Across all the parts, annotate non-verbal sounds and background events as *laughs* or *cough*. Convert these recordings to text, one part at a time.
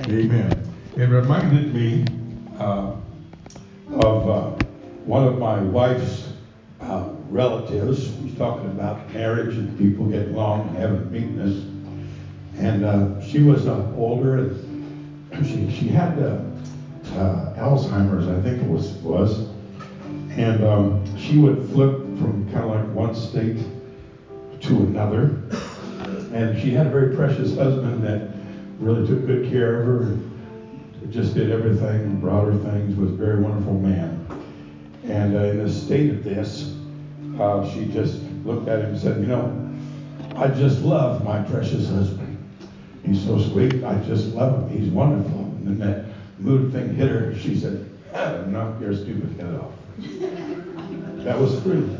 Amen. It reminded me uh, of uh, one of my wife's uh, relatives. He's talking about marriage and people getting along and having meekness. And uh, she was uh, older and *clears throat* she, she had uh, Alzheimer's, I think it was. was. And um, she would flip from kind of like one state to another. And she had a very precious husband that really took good care of her and just did everything, brought her things, was a very wonderful man. And uh, in the state of this, uh, she just looked at him and said, You know, I just love my precious husband. He's so sweet. I just love him. He's wonderful. And then that mood thing hit her. She said, Knock your stupid head off. that was true. *laughs*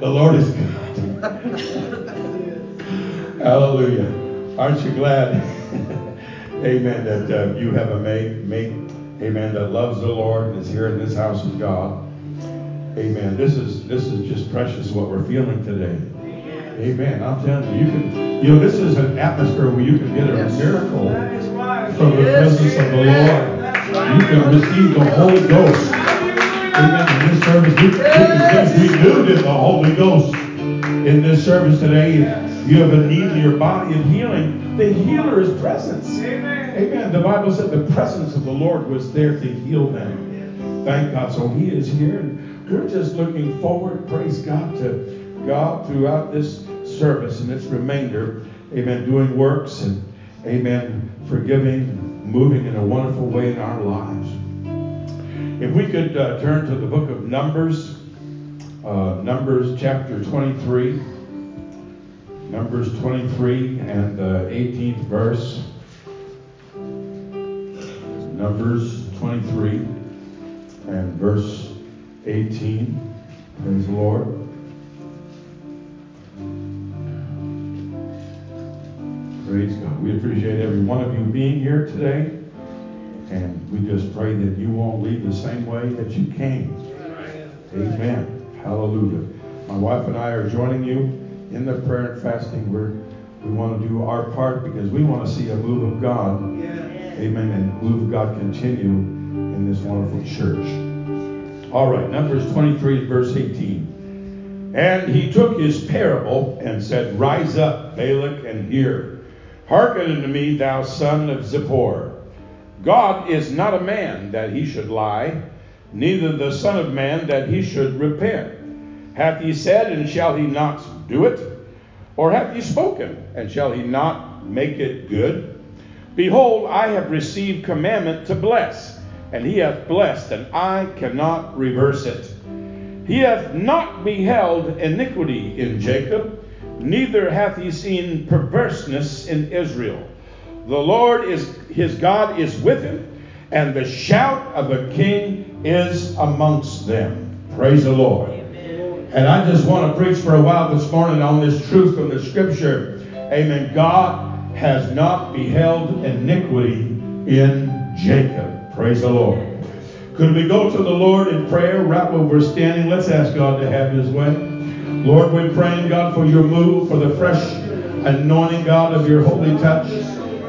the Lord is good. *laughs* Hallelujah. Aren't you glad? *laughs* amen. That uh, you have a mate, mate, amen, that loves the Lord and is here in this house of God. Amen. This is this is just precious what we're feeling today. Amen. I'm telling you, you can you know this is an atmosphere where you can get a miracle from the presence of the Lord. You can receive the Holy Ghost. Amen. In this service, we, we can be renewed in the Holy Ghost in this service today you have a need in your body of healing, the healer is present. Amen. Amen. The Bible said the presence of the Lord was there to heal them. Thank God. So He is here, and we're just looking forward, praise God, to God throughout this service and its remainder. Amen. Doing works and Amen. Forgiving, moving in a wonderful way in our lives. If we could uh, turn to the book of Numbers, uh, Numbers chapter 23. Numbers 23 and uh, the 18th verse. Numbers 23 and verse 18. Praise the Lord. Praise God. We appreciate every one of you being here today. And we just pray that you won't leave the same way that you came. Amen. Hallelujah. My wife and I are joining you in the prayer and fasting, we're, we want to do our part because we want to see a move of God. Amen. And move of God continue in this wonderful church. All right, Numbers 23, verse 18. And he took his parable and said, Rise up, Balak, and hear. Hearken unto me, thou son of Zippor. God is not a man that he should lie, neither the Son of Man that he should repent. Hath he said, and shall he not do it? Or hath he spoken, and shall he not make it good? Behold, I have received commandment to bless, and he hath blessed, and I cannot reverse it. He hath not beheld iniquity in Jacob, neither hath he seen perverseness in Israel. The Lord is his God is with him, and the shout of a king is amongst them. Praise the Lord. And I just want to preach for a while this morning on this truth from the scripture. Amen. God has not beheld iniquity in Jacob. Praise the Lord. Could we go to the Lord in prayer right where we're standing? Let's ask God to have his way. Lord, we're praying, God, for your move, for the fresh anointing, God, of your holy touch.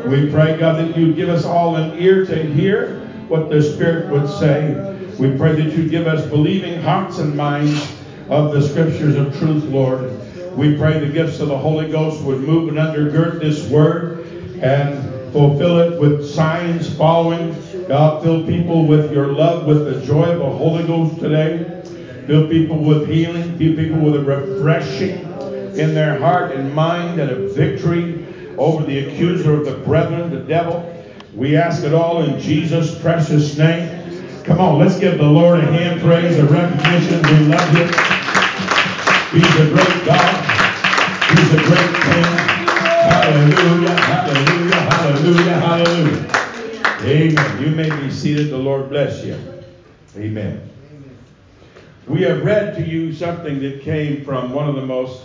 We pray, God, that you'd give us all an ear to hear what the Spirit would say. We pray that you'd give us believing hearts and minds of the scriptures of truth, Lord. We pray the gifts of the Holy Ghost would move and undergird this word and fulfill it with signs following. God, fill people with your love, with the joy of the Holy Ghost today. Fill people with healing. Fill people with a refreshing in their heart and mind and a victory over the accuser of the brethren, the devil. We ask it all in Jesus' precious name. Come on, let's give the Lord a hand praise, a recognition. We love him. He's a great God. He's a great King. Hallelujah, hallelujah, hallelujah, hallelujah. Amen. You may be seated. The Lord bless you. Amen. We have read to you something that came from one of the most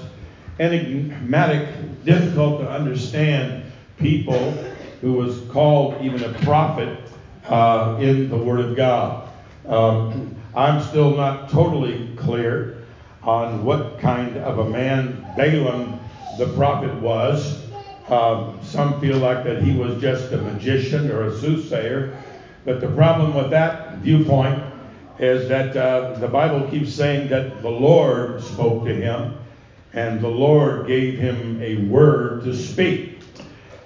enigmatic, difficult to understand people who was called even a prophet uh, in the Word of God. Um, I'm still not totally clear on what kind of a man Balaam the prophet was. Uh, some feel like that he was just a magician or a soothsayer. But the problem with that viewpoint is that uh, the Bible keeps saying that the Lord spoke to him and the Lord gave him a word to speak.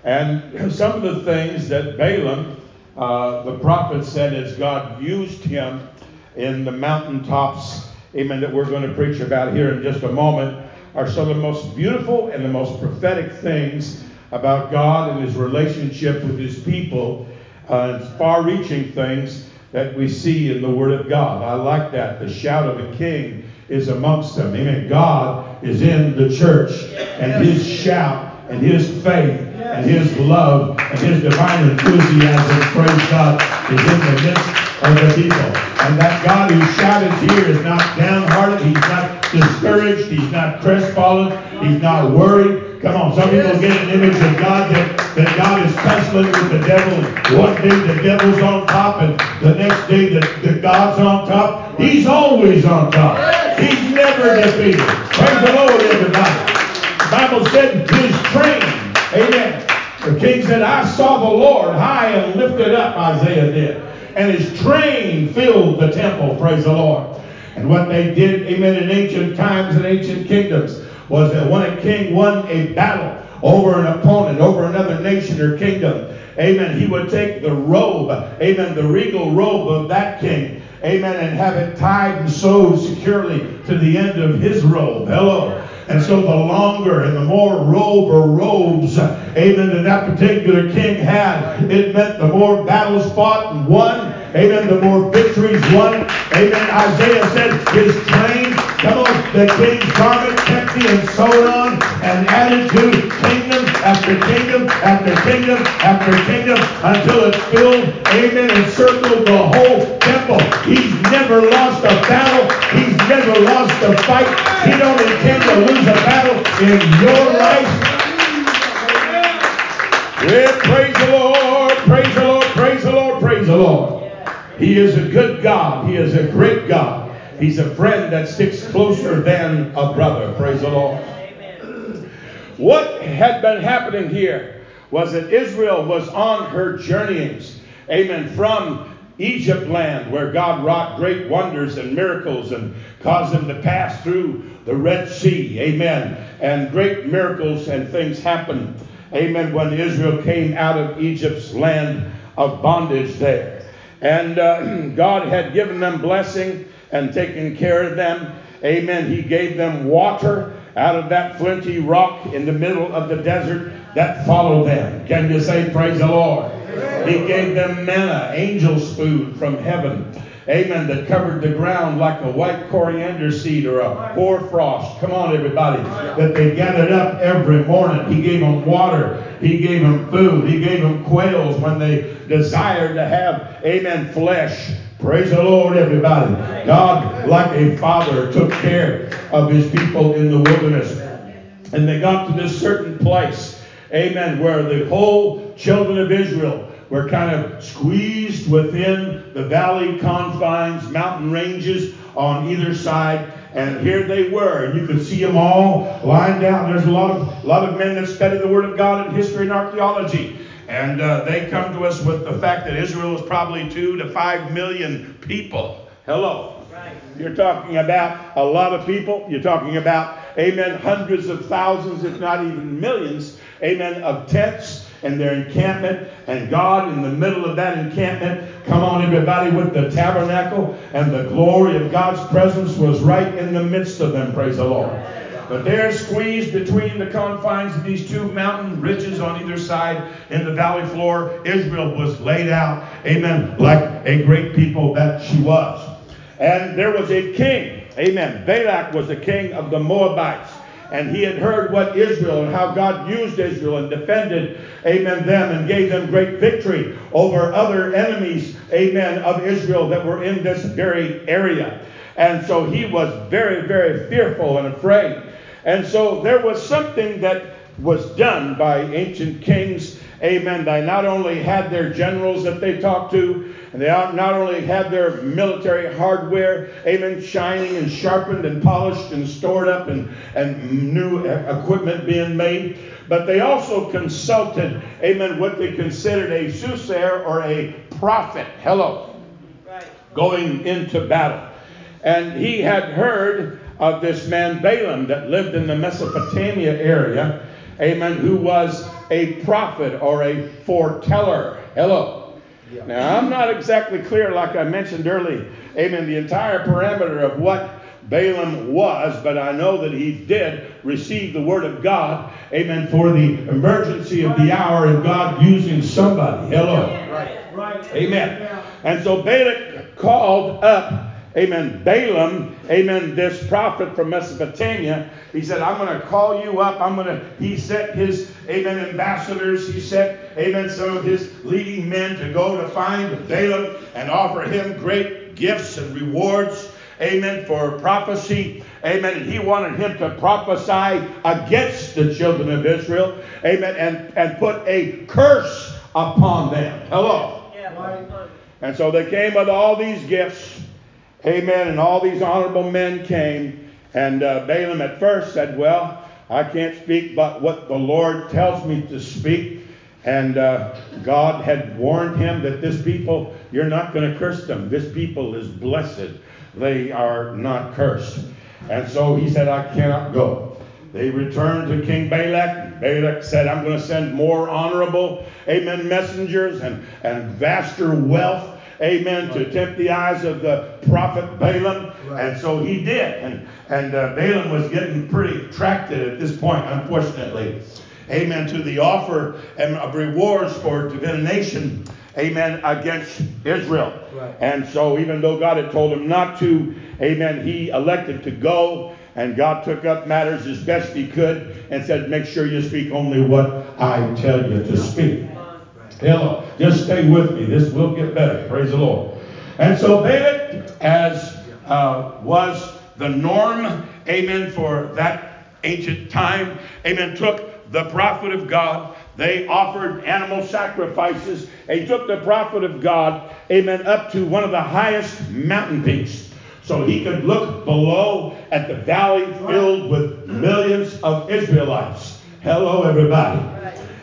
And some of the things that Balaam, uh, the prophet, said as God used him in the mountaintops, amen, that we're going to preach about here in just a moment, are some of the most beautiful and the most prophetic things about God and his relationship with his people, uh, and far reaching things that we see in the Word of God. I like that. The shout of a king is amongst them. Amen. God is in the church, and his shout and his faith and his love and his divine enthusiasm, praise God, is in the midst of the people. And that God who shouted here is not downhearted, he's not discouraged, he's not crestfallen, he's not worried. Come on, some people get an image of God that, that God is tussling with the devil, one day the devil's on top, and the next day the, the God's on top. He's always on top. He's never defeated. Praise the Lord, everybody. The Bible said his train, amen. The king said, I saw the Lord high and lifted up, Isaiah did. And his train filled the temple, praise the Lord. And what they did, amen, in ancient times and ancient kingdoms was that when a king won a battle over an opponent, over another nation or kingdom, amen, he would take the robe, amen, the regal robe of that king, amen, and have it tied and sewed securely to the end of his robe. Hello. And so the longer and the more robe or robes, amen, that that particular king had, it meant the more battles fought and won, amen, the more victories won. Amen. Isaiah said his train, come on, the king's garment kept and sewed on and added to kingdom after kingdom after kingdom after kingdom until it filled, amen, and circled the whole temple. He's never lost a battle. He's never lost a fight. He don't intend to lose a battle in your life. Yeah, praise the Lord, praise the Lord, praise the Lord, praise the Lord. He is a good God. He is a great God. He's a friend that sticks closer than a brother. Praise the Lord. What had been happening here was that Israel was on her journeyings, amen, from Egypt land, where God wrought great wonders and miracles and caused them to pass through the Red Sea, amen. And great miracles and things happened, amen, when Israel came out of Egypt's land of bondage there. And uh, *clears throat* God had given them blessing and taken care of them. Amen. He gave them water out of that flinty rock in the middle of the desert that followed them. Can you say, Praise the Lord? He gave them manna, angel's food from heaven. Amen. That covered the ground like a white coriander seed or a hoarfrost. Come on, everybody. That they gathered up every morning. He gave them water. He gave them food. He gave them quails when they desired to have, amen, flesh. Praise the Lord, everybody. God, like a father, took care of his people in the wilderness. And they got to this certain place, amen, where the whole children of Israel were kind of squeezed within the valley confines, mountain ranges on either side. And here they were, and you could see them all lined out. There's a lot of a lot of men that study the Word of God in history and archaeology, and uh, they come to us with the fact that Israel was probably two to five million people. Hello. You're talking about a lot of people. You're talking about, amen, hundreds of thousands, if not even millions, amen, of tents and their encampment. And God, in the middle of that encampment, come on, everybody, with the tabernacle and the glory of God's presence was right in the midst of them, praise the Lord. But there, squeezed between the confines of these two mountain ridges on either side in the valley floor, Israel was laid out, amen, like a great people that she was. And there was a king, amen. Balak was the king of the Moabites. And he had heard what Israel and how God used Israel and defended, amen, them and gave them great victory over other enemies, amen, of Israel that were in this very area. And so he was very, very fearful and afraid. And so there was something that was done by ancient kings Amen. They not only had their generals that they talked to, and they not only had their military hardware, amen, shining and sharpened and polished and stored up and, and new equipment being made, but they also consulted, amen, what they considered a soothsayer or a prophet. Hello. Right. Going into battle. And he had heard of this man Balaam that lived in the Mesopotamia area, amen, who was a prophet or a foreteller. Hello. Yeah. Now, I'm not exactly clear, like I mentioned earlier, amen, the entire parameter of what Balaam was, but I know that he did receive the word of God, amen, for the emergency of the hour and God using somebody. Hello. Right. Right. Amen. And so Balak called up amen, Balaam, amen, this prophet from Mesopotamia, he said, I'm going to call you up. I'm going to, he sent his, amen, ambassadors. He sent, amen, some of his leading men to go to find Balaam and offer him great gifts and rewards, amen, for prophecy. Amen. And he wanted him to prophesy against the children of Israel. Amen. And, and put a curse upon them. Hello. Yeah. And so they came with all these gifts. Amen. And all these honorable men came. And uh, Balaam at first said, Well, I can't speak but what the Lord tells me to speak. And uh, God had warned him that this people, you're not going to curse them. This people is blessed. They are not cursed. And so he said, I cannot go. They returned to King Balak. Balak said, I'm going to send more honorable, amen, messengers and, and vaster wealth amen, right. to tempt the eyes of the prophet Balaam. Right. And so he did. And, and uh, Balaam was getting pretty attracted at this point, unfortunately. Amen, to the offer of rewards for divination, amen, against Israel. Right. And so even though God had told him not to, amen, he elected to go. And God took up matters as best he could and said, Make sure you speak only what I tell you to speak. Hello. Just stay with me. This will get better. Praise the Lord. And so Balak, as uh, was the norm, amen, for that ancient time, amen, took the prophet of God. They offered animal sacrifices. They took the prophet of God, amen, up to one of the highest mountain peaks. So he could look below at the valley filled with millions of Israelites. Hello, everybody.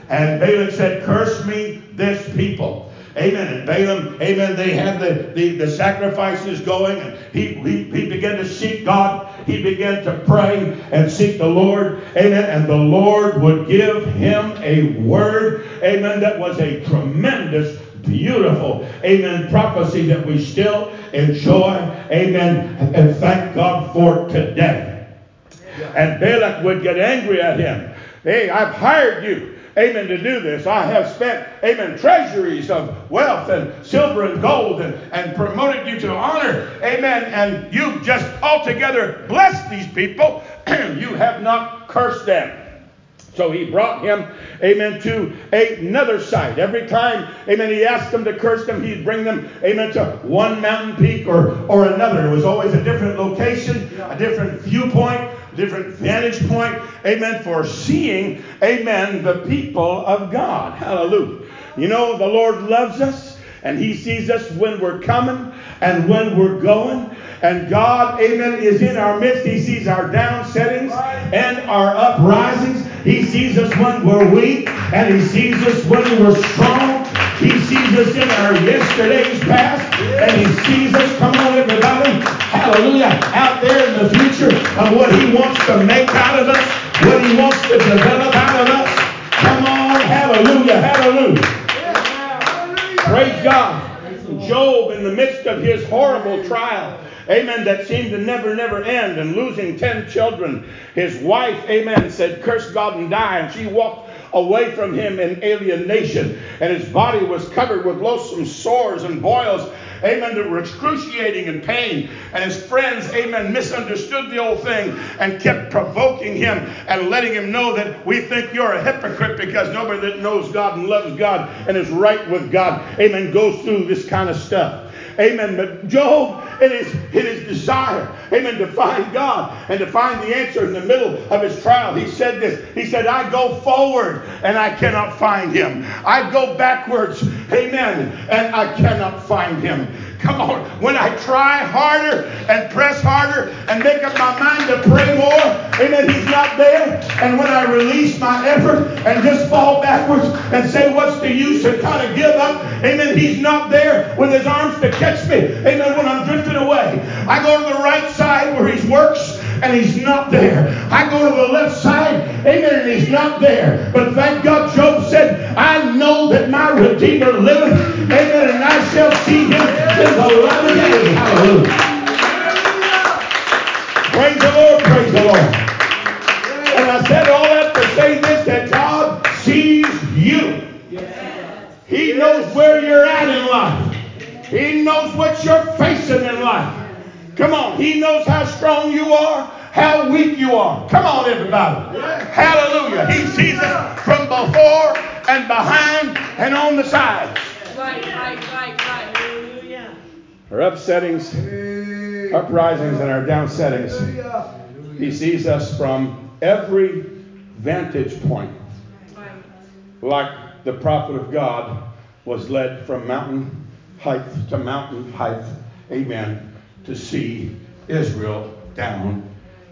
And Balak said, Curse me this people. Amen. And Balaam, amen, they had the, the, the sacrifices going, and he, he, he began to seek God. He began to pray and seek the Lord. Amen. And the Lord would give him a word, amen, that was a tremendous beautiful, amen, prophecy that we still enjoy, amen, and thank God for today. And Balak would get angry at him. Hey, I've hired you amen, to do this. I have spent, amen, treasuries of wealth and silver and gold and, and promoted you to honor, amen, and you've just altogether blessed these people. *clears throat* you have not cursed them. So he brought him, amen, to another site. Every time, amen, he asked them to curse them, he'd bring them, amen, to one mountain peak or, or another. It was always a different location, a different viewpoint, different vantage point, amen, for seeing, amen, the people of God. Hallelujah. You know, the Lord loves us. And he sees us when we're coming and when we're going. And God, amen, is in our midst. He sees our down settings and our uprisings. He sees us when we're weak. And he sees us when we're strong. He sees us in our yesterday's past. And he sees us, come on everybody, hallelujah, out there in the future of what he wants to make out of us, what he wants to develop out of us. Come on, hallelujah, hallelujah. Praise God. Job, in the midst of his horrible trial, amen, that seemed to never, never end, and losing 10 children, his wife, amen, said, Curse God and die. And she walked away from him in alienation. And his body was covered with loathsome sores and boils, amen, that were excruciating in pain. And his friends, amen, misunderstood the old thing and kept provoking him and letting him know that we think you're a hypocrite because nobody that knows God and loves God and is right with God, amen, goes through this kind of stuff. Amen. But Job, in his, in his desire, amen, to find God and to find the answer in the middle of his trial, he said this. He said, I go forward and I cannot find him. I go backwards, amen, and I cannot find him. *laughs* Come on. When I try harder and press harder and make up my mind to pray more, amen, he's not there. And when I release my effort and just fall backwards and say, what's the use and kind of give up, amen, he's not there with his arms to catch me, amen, when I'm drifting away. I go to the right side where he works and he's not there. I go to the left side, amen, and he's not there. But thank God, Job said, I know that my Redeemer liveth, amen, and I shall see him in the light of day. Hallelujah. Praise the Lord, praise the Lord. And I said all that to say this that God sees you. He knows where you're at in life. He knows what you're facing in life. Come on. He knows how strong you are, how weak you are. Come on, everybody. Hallelujah. He sees us from before and behind and on the sides. Right, right, right, right. Hallelujah. Our upsettings, uprisings, and our downsettings. He sees us from every vantage point. Like the prophet of God was led from mountain height to mountain height. Amen to see Israel down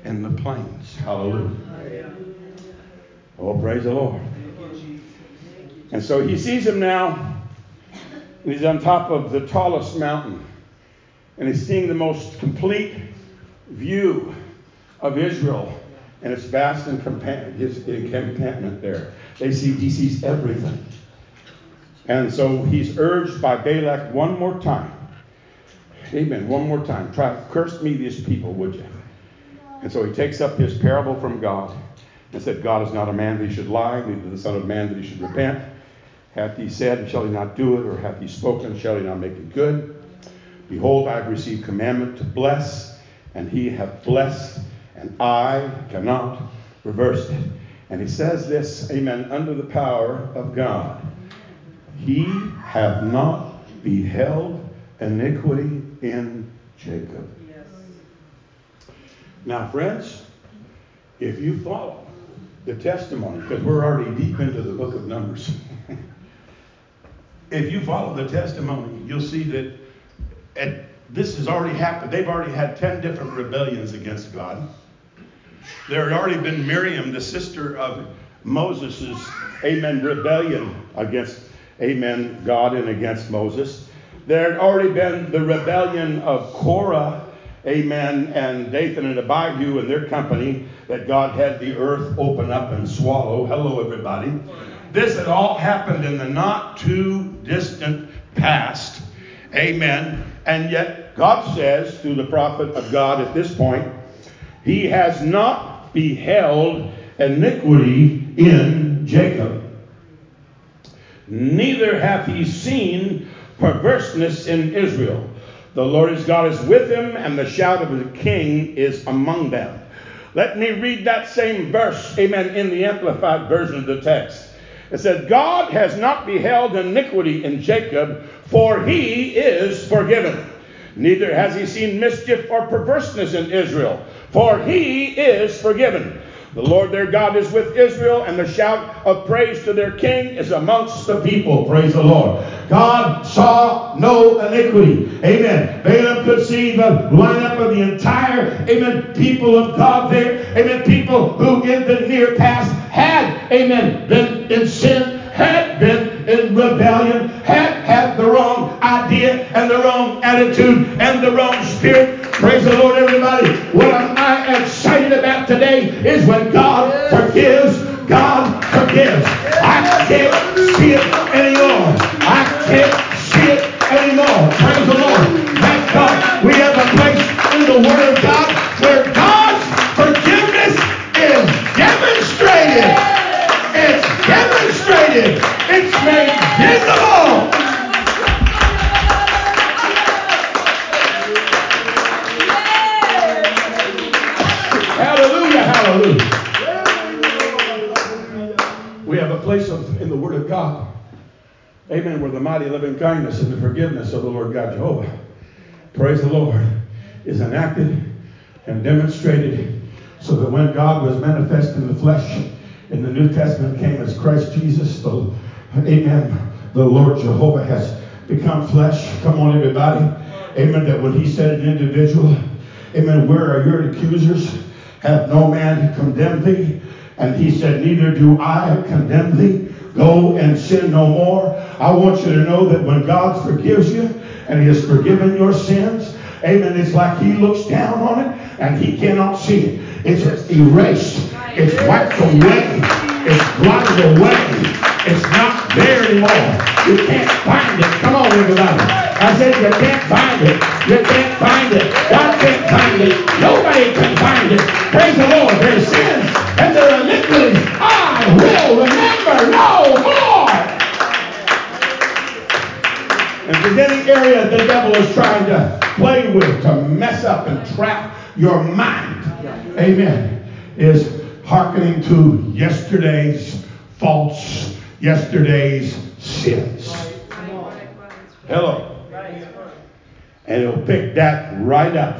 in the plains. Hallelujah. Oh, praise the Lord. And so he sees him now. He's on top of the tallest mountain. And he's seeing the most complete view of Israel and its vast encampment there. They see, he sees everything. And so he's urged by Balak one more time Amen. One more time. Try curse me these people, would you? And so he takes up his parable from God and said, God is not a man that he should lie, neither the Son of Man that he should repent. Hath he said, shall he not do it? Or hath he spoken, shall he not make it good? Behold, I have received commandment to bless, and he hath blessed, and I cannot reverse it. And he says this, amen, under the power of God. He hath not beheld iniquity in Jacob. Yes. Now, friends, if you follow the testimony, because we're already deep into the book of Numbers, *laughs* if you follow the testimony, you'll see that at, this has already happened. They've already had 10 different rebellions against God. There had already been Miriam, the sister of Moses' amen, rebellion against, amen, God and against Moses. There had already been the rebellion of Korah, amen, and Dathan and Abihu and their company that God had the earth open up and swallow. Hello, everybody. This had all happened in the not too distant past. Amen. And yet, God says through the prophet of God at this point, He has not beheld iniquity in Jacob, neither hath He seen perverseness in Israel. The Lord his God is with him, and the shout of the king is among them. Let me read that same verse, amen, in the amplified version of the text. It said, God has not beheld iniquity in Jacob, for he is forgiven. Neither has he seen mischief or perverseness in Israel, for he is forgiven. The Lord their God is with Israel, and the shout of praise to their king is amongst the people. Praise the Lord. God saw no iniquity. Amen. Balaam could see the lineup of the entire, amen, people of God there. Amen. People who in the near past had, amen, been in sin, had been in rebellion, had had the wrong idea and the wrong attitude and the wrong spirit. Praise the Lord, everybody. What am I excited about today is when God forgives, God forgives. I can't see it anymore. I can't see it anymore. Praise the Lord. Thank God. We have a place in the Word amen, where the mighty loving kindness and the forgiveness of the Lord God Jehovah praise the Lord, is enacted and demonstrated so that when God was manifest in the flesh in the New Testament came as Christ Jesus, the, amen, the Lord Jehovah has become flesh. Come on, everybody. Amen. That when he said an individual, amen, where are your accusers? Have no man condemned thee? And he said, Neither do I condemn thee. Go and sin no more. I want you to know that when God forgives you and he has forgiven your sins, amen, it's like he looks down on it and he cannot see it. It's erased. It's wiped away. It's blotted away. It's not there anymore. You can't find it. Come on, everybody. I said you can't find it. You can't find it. God can't find it. Nobody can find it. Praise the Lord. Their sins and their iniquities I will remember no more. If there's any area the devil is trying to play with to mess up and trap your mind, amen, is hearkening to yesterday's faults yesterday's sins. Hello. And it'll pick that right up.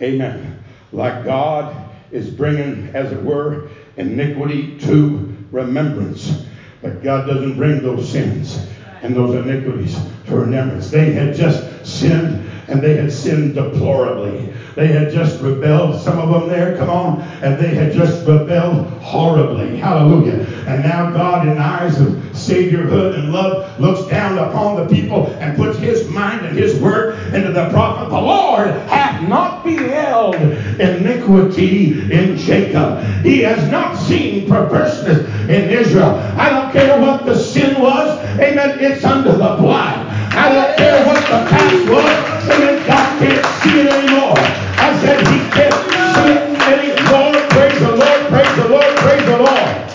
Amen. Like God is bringing, as it were, iniquity to remembrance. But God doesn't bring those sins and those iniquities to remembrance. They had just sinned and they had sinned deplorably. They had just rebelled, some of them there, come on, and they had just rebelled horribly. Hallelujah. And now God, in the eyes of Saviorhood and love, looks down upon the people and puts his mind and his word into the prophet. The Lord hath not beheld iniquity in Jacob. He has not seen perverseness in Israel. I don't care what the sin was. Amen. It's under the blood. I don't care what the past was. Amen. God can't see it anymore. I said he can't see it anymore. Praise the Lord. Praise the Lord. Praise the Lord.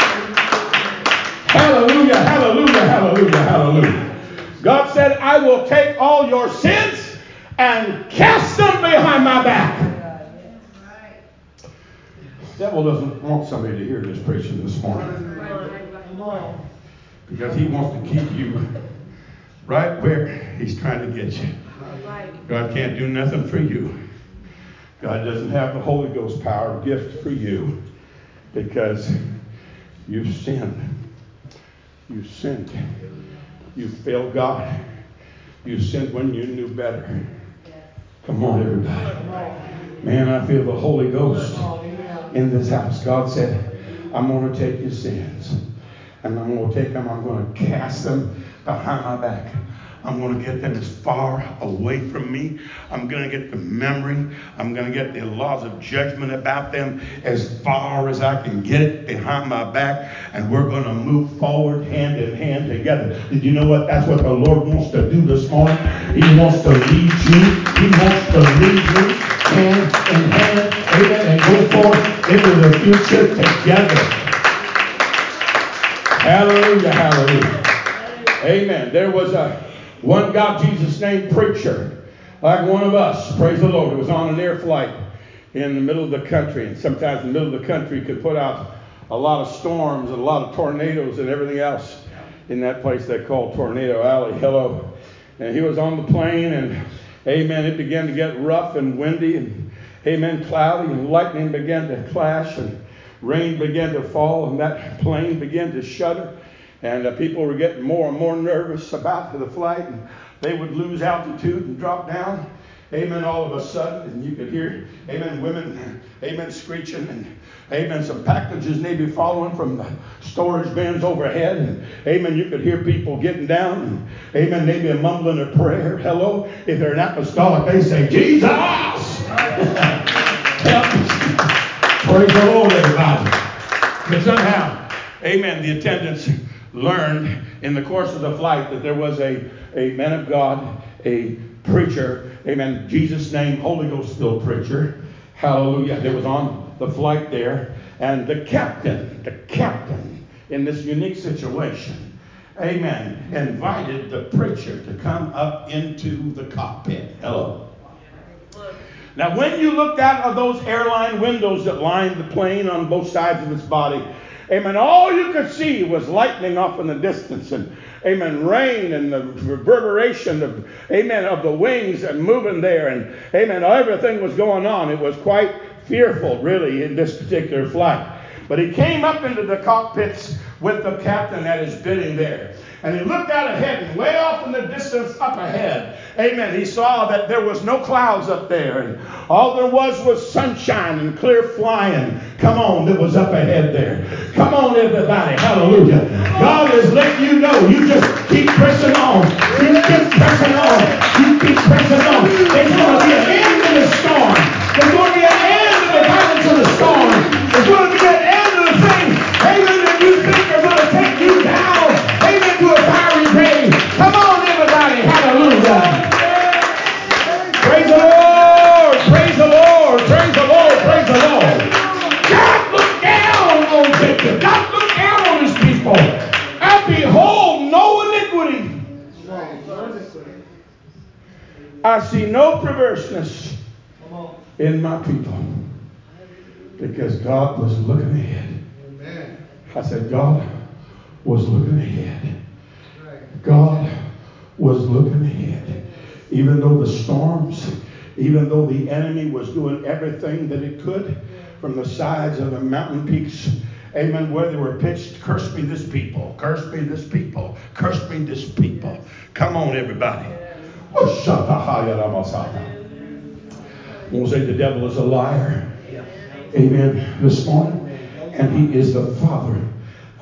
Hallelujah. Hallelujah. Hallelujah. Hallelujah. God said, I will take all your sins and cast them behind my back. Devil doesn't want somebody to hear this preaching this morning. Because he wants to keep you right where he's trying to get you. God can't do nothing for you. God doesn't have the Holy Ghost power gift for you because you've sinned. You've sinned. You failed God. You sinned when you knew better. Come on, everybody. Man, I feel the Holy Ghost in this house. God said, I'm going to take your sins and I'm going to take them, I'm going to cast them behind my back. I'm going to get them as far away from me. I'm going to get the memory. I'm going to get the laws of judgment about them as far as I can get it behind my back. And we're going to move forward hand in hand together. Did you know what? That's what the Lord wants to do this morning. He wants to lead you. He wants to lead you hand in hand. Amen. And go forth into the future together. Hallelujah. Hallelujah. Amen. There was a one God Jesus named preacher, like one of us, praise the Lord, who was on an air flight in the middle of the country. And sometimes the middle of the country could put out a lot of storms and a lot of tornadoes and everything else in that place they call Tornado Alley. Hello. And he was on the plane, and amen, it began to get rough and windy, and amen, cloudy, and lightning began to clash, and rain began to fall, and that *laughs* plane began to shudder. And uh, people were getting more and more nervous about the flight, and they would lose altitude and drop down. Amen. All of a sudden, and you could hear, amen, women, *laughs* amen, screeching, and amen, some packages maybe following from the storage bins overhead, and amen, you could hear people getting down, and amen, maybe a mumbling a prayer. Hello. If they're an apostolic, they say, Jesus! *laughs* Praise the Lord, everybody. But somehow, amen, the attendants learned in the course of the flight that there was a, a man of God, a preacher, amen, Jesus' name, Holy Ghost filled preacher, hallelujah, that was on the flight there. And the captain, the captain in this unique situation, amen, invited the preacher to come up into the cockpit. Hello. Now, when you looked out of those airline windows that lined the plane on both sides of its body, Amen. All you could see was lightning off in the distance and amen, rain and the reverberation of, amen, of the wings and moving there and, amen, everything was going on. It was quite fearful, really, in this particular flight. But he came up into the cockpits with the captain at his bidding there. And he looked out ahead, and way off in the distance up ahead, amen, he saw that there was no clouds up there. And all there was was sunshine and clear flying. Come on, that was up ahead there. Come on, everybody. Hallelujah. God is letting you know. You just keep pressing on. You keep pressing on. You keep pressing on. There's going to be an end to the storm. Perverseness in my people because God was looking ahead. I said, God was looking ahead. God was looking ahead. Even though the storms, even though the enemy was doing everything that it could from the sides of the mountain peaks, amen, where they were pitched, curse me this people, curse me this people, curse me this people. Come on, everybody. To say the devil is a liar. Amen. This morning. And he is the father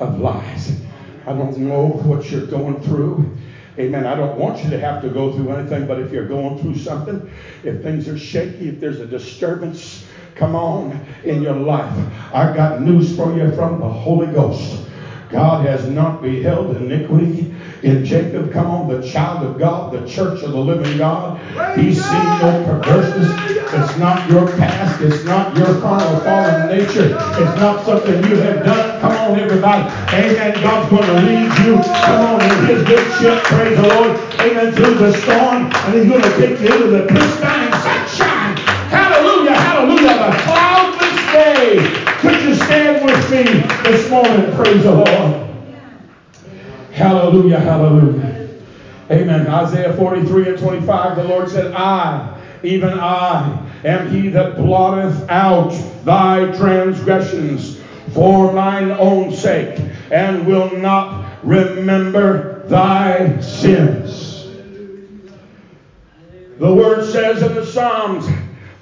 of lies. I don't know what you're going through. Amen. I don't want you to have to go through anything, but if you're going through something, if things are shaky, if there's a disturbance, come on in your life. I got news for you from the Holy Ghost. God has not beheld iniquity in Jacob. Come on, the child of God, the church of the living God. He's seen no perverseness. It's not your past. It's not your carnal fallen nature. It's not something you have done. Come on, everybody. Amen. God's going to lead you. Come on in his good ship. Praise the Lord. Amen. Through the storm. And he's going to take you into the pristine sunshine. Hallelujah. Hallelujah. The cloudless day. Could you stand with me this morning? Praise the Lord. Hallelujah, hallelujah. Amen. Isaiah 43 and 25, the Lord said, I, even I, am he that blotteth out thy transgressions for mine own sake, and will not remember thy sins. The word says in the Psalms,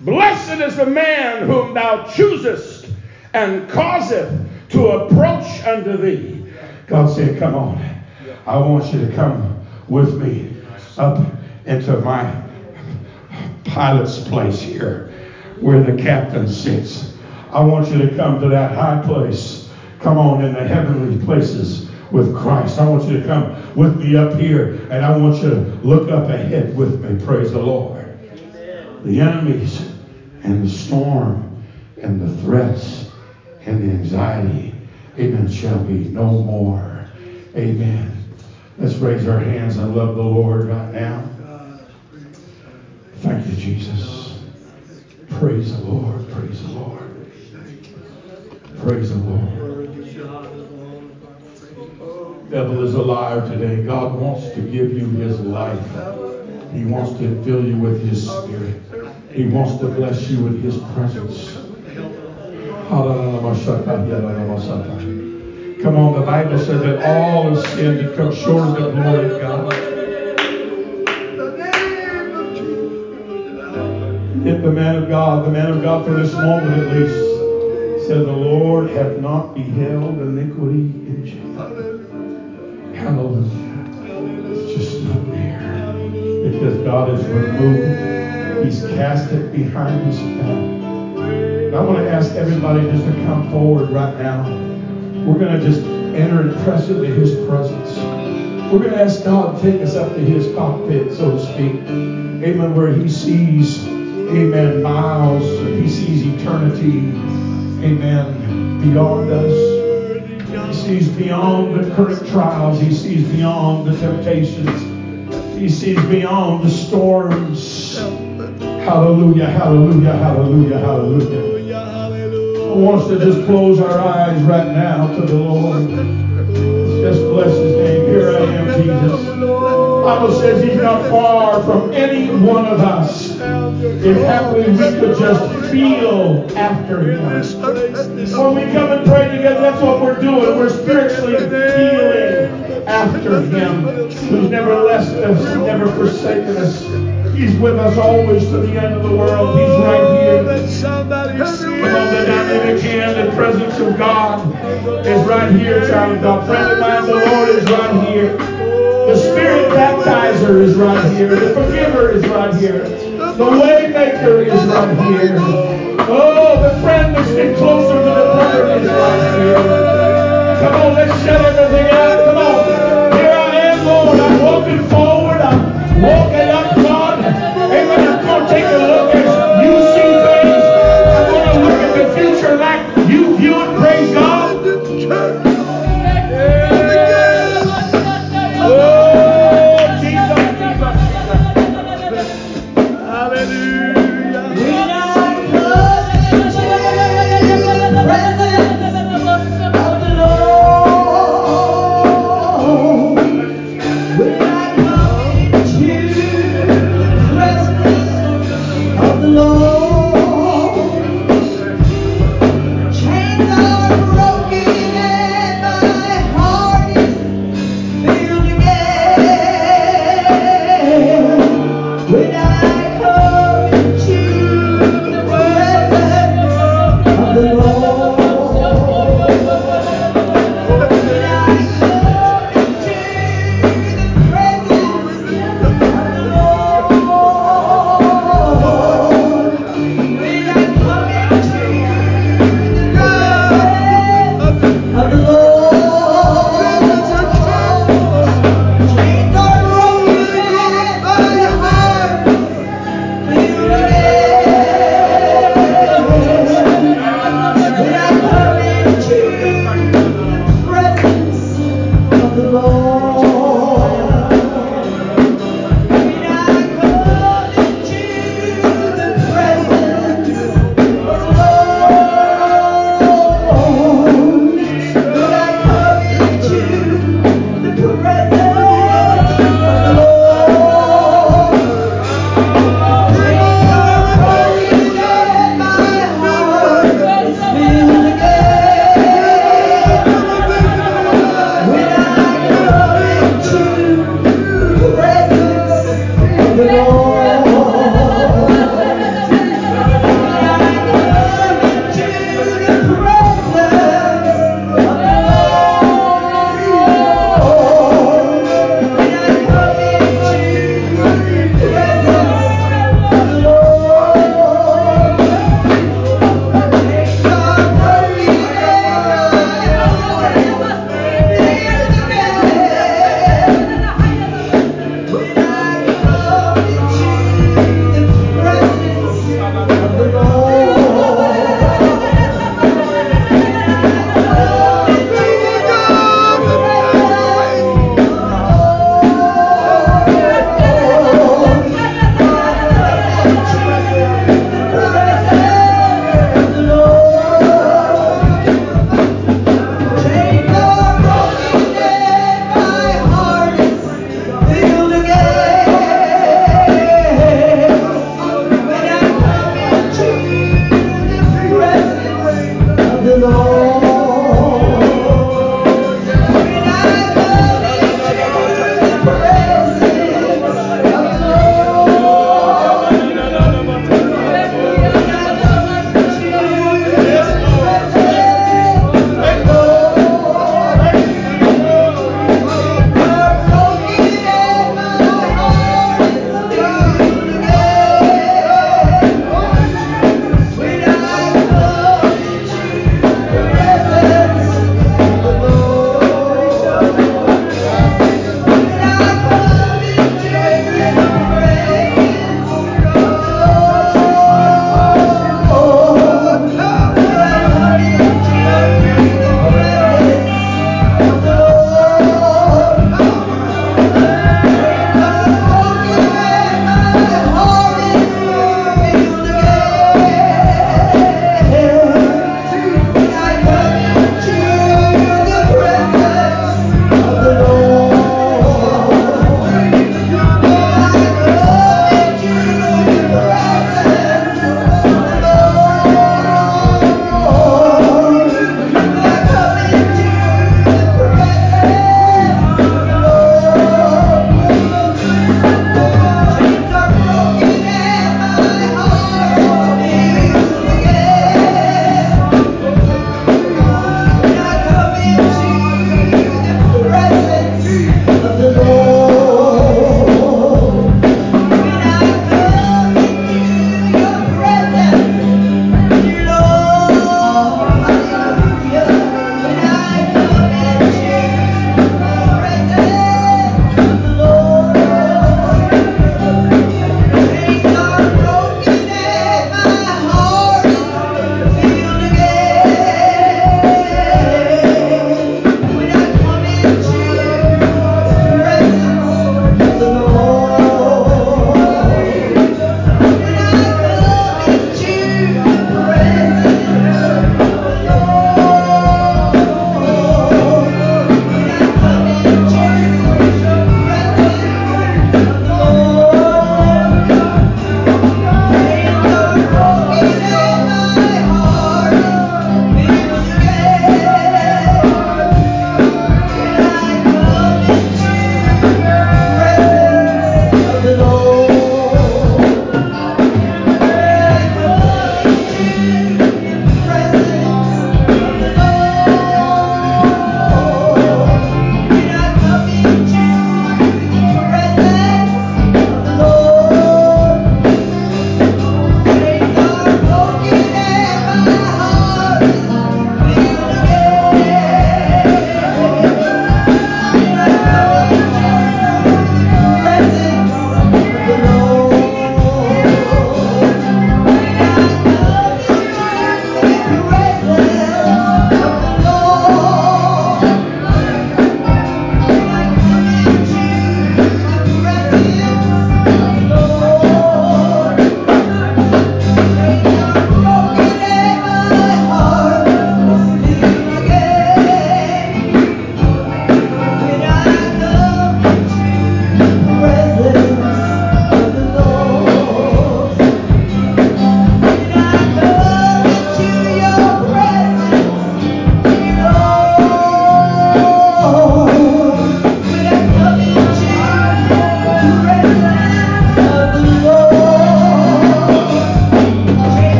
Blessed is the man whom thou choosest and causeth to approach unto thee. God said, Come on. I want you to come with me up into my pilot's place here where the captain sits. I want you to come to that high place. Come on in the heavenly places with Christ. I want you to come with me up here and I want you to look up ahead with me. Praise the Lord. The enemies and the storm and the threats and the anxiety, amen, shall be no more. Amen. Let's raise our hands and love the Lord right now. Thank you, Jesus. Praise the Lord. Praise the Lord. Praise the Lord. Devil is a liar today. God wants to give you his life. He wants to fill you with his spirit. He wants to bless you with his presence. Come on, the Bible said that all have sinned and come short of the glory of God. Yet the man of God, the man of God for this moment at least, said, The Lord hath not beheld iniquity in Jacob. Hallelujah. It's just not there. Because God has removed, He's cast it behind His back. I want to ask everybody just to come forward right now. We're going to just enter and press into His presence. We're going to ask God to take us up to His cockpit, so to speak. Amen. Where He sees, amen, miles, He sees eternity, amen, beyond us. He sees beyond the current trials. He sees beyond the temptations. He sees beyond the storms. Hallelujah, hallelujah, hallelujah, hallelujah. Wants to just close our eyes right now to the Lord? Just bless his name. Here I am, Jesus. Bible says he's not far from any one of us. If happily we could just feel after him. When we come and pray together, that's what we're doing. We're spiritually feeling after him who's never left us, never forsaken us. He's with us always to the end of the world. He's right here. Oh, let somebody Come on, the dynamic hand, the presence of God is right here, child of God. Friend of mine, the Lord is right here. The spirit baptizer is right here. The forgiver is right here. The waymaker is right here. Oh, the friend that's been closer to the brother is right here. Come on, let's shut everything out. Come on. Here I am, Lord. I'm walking forward.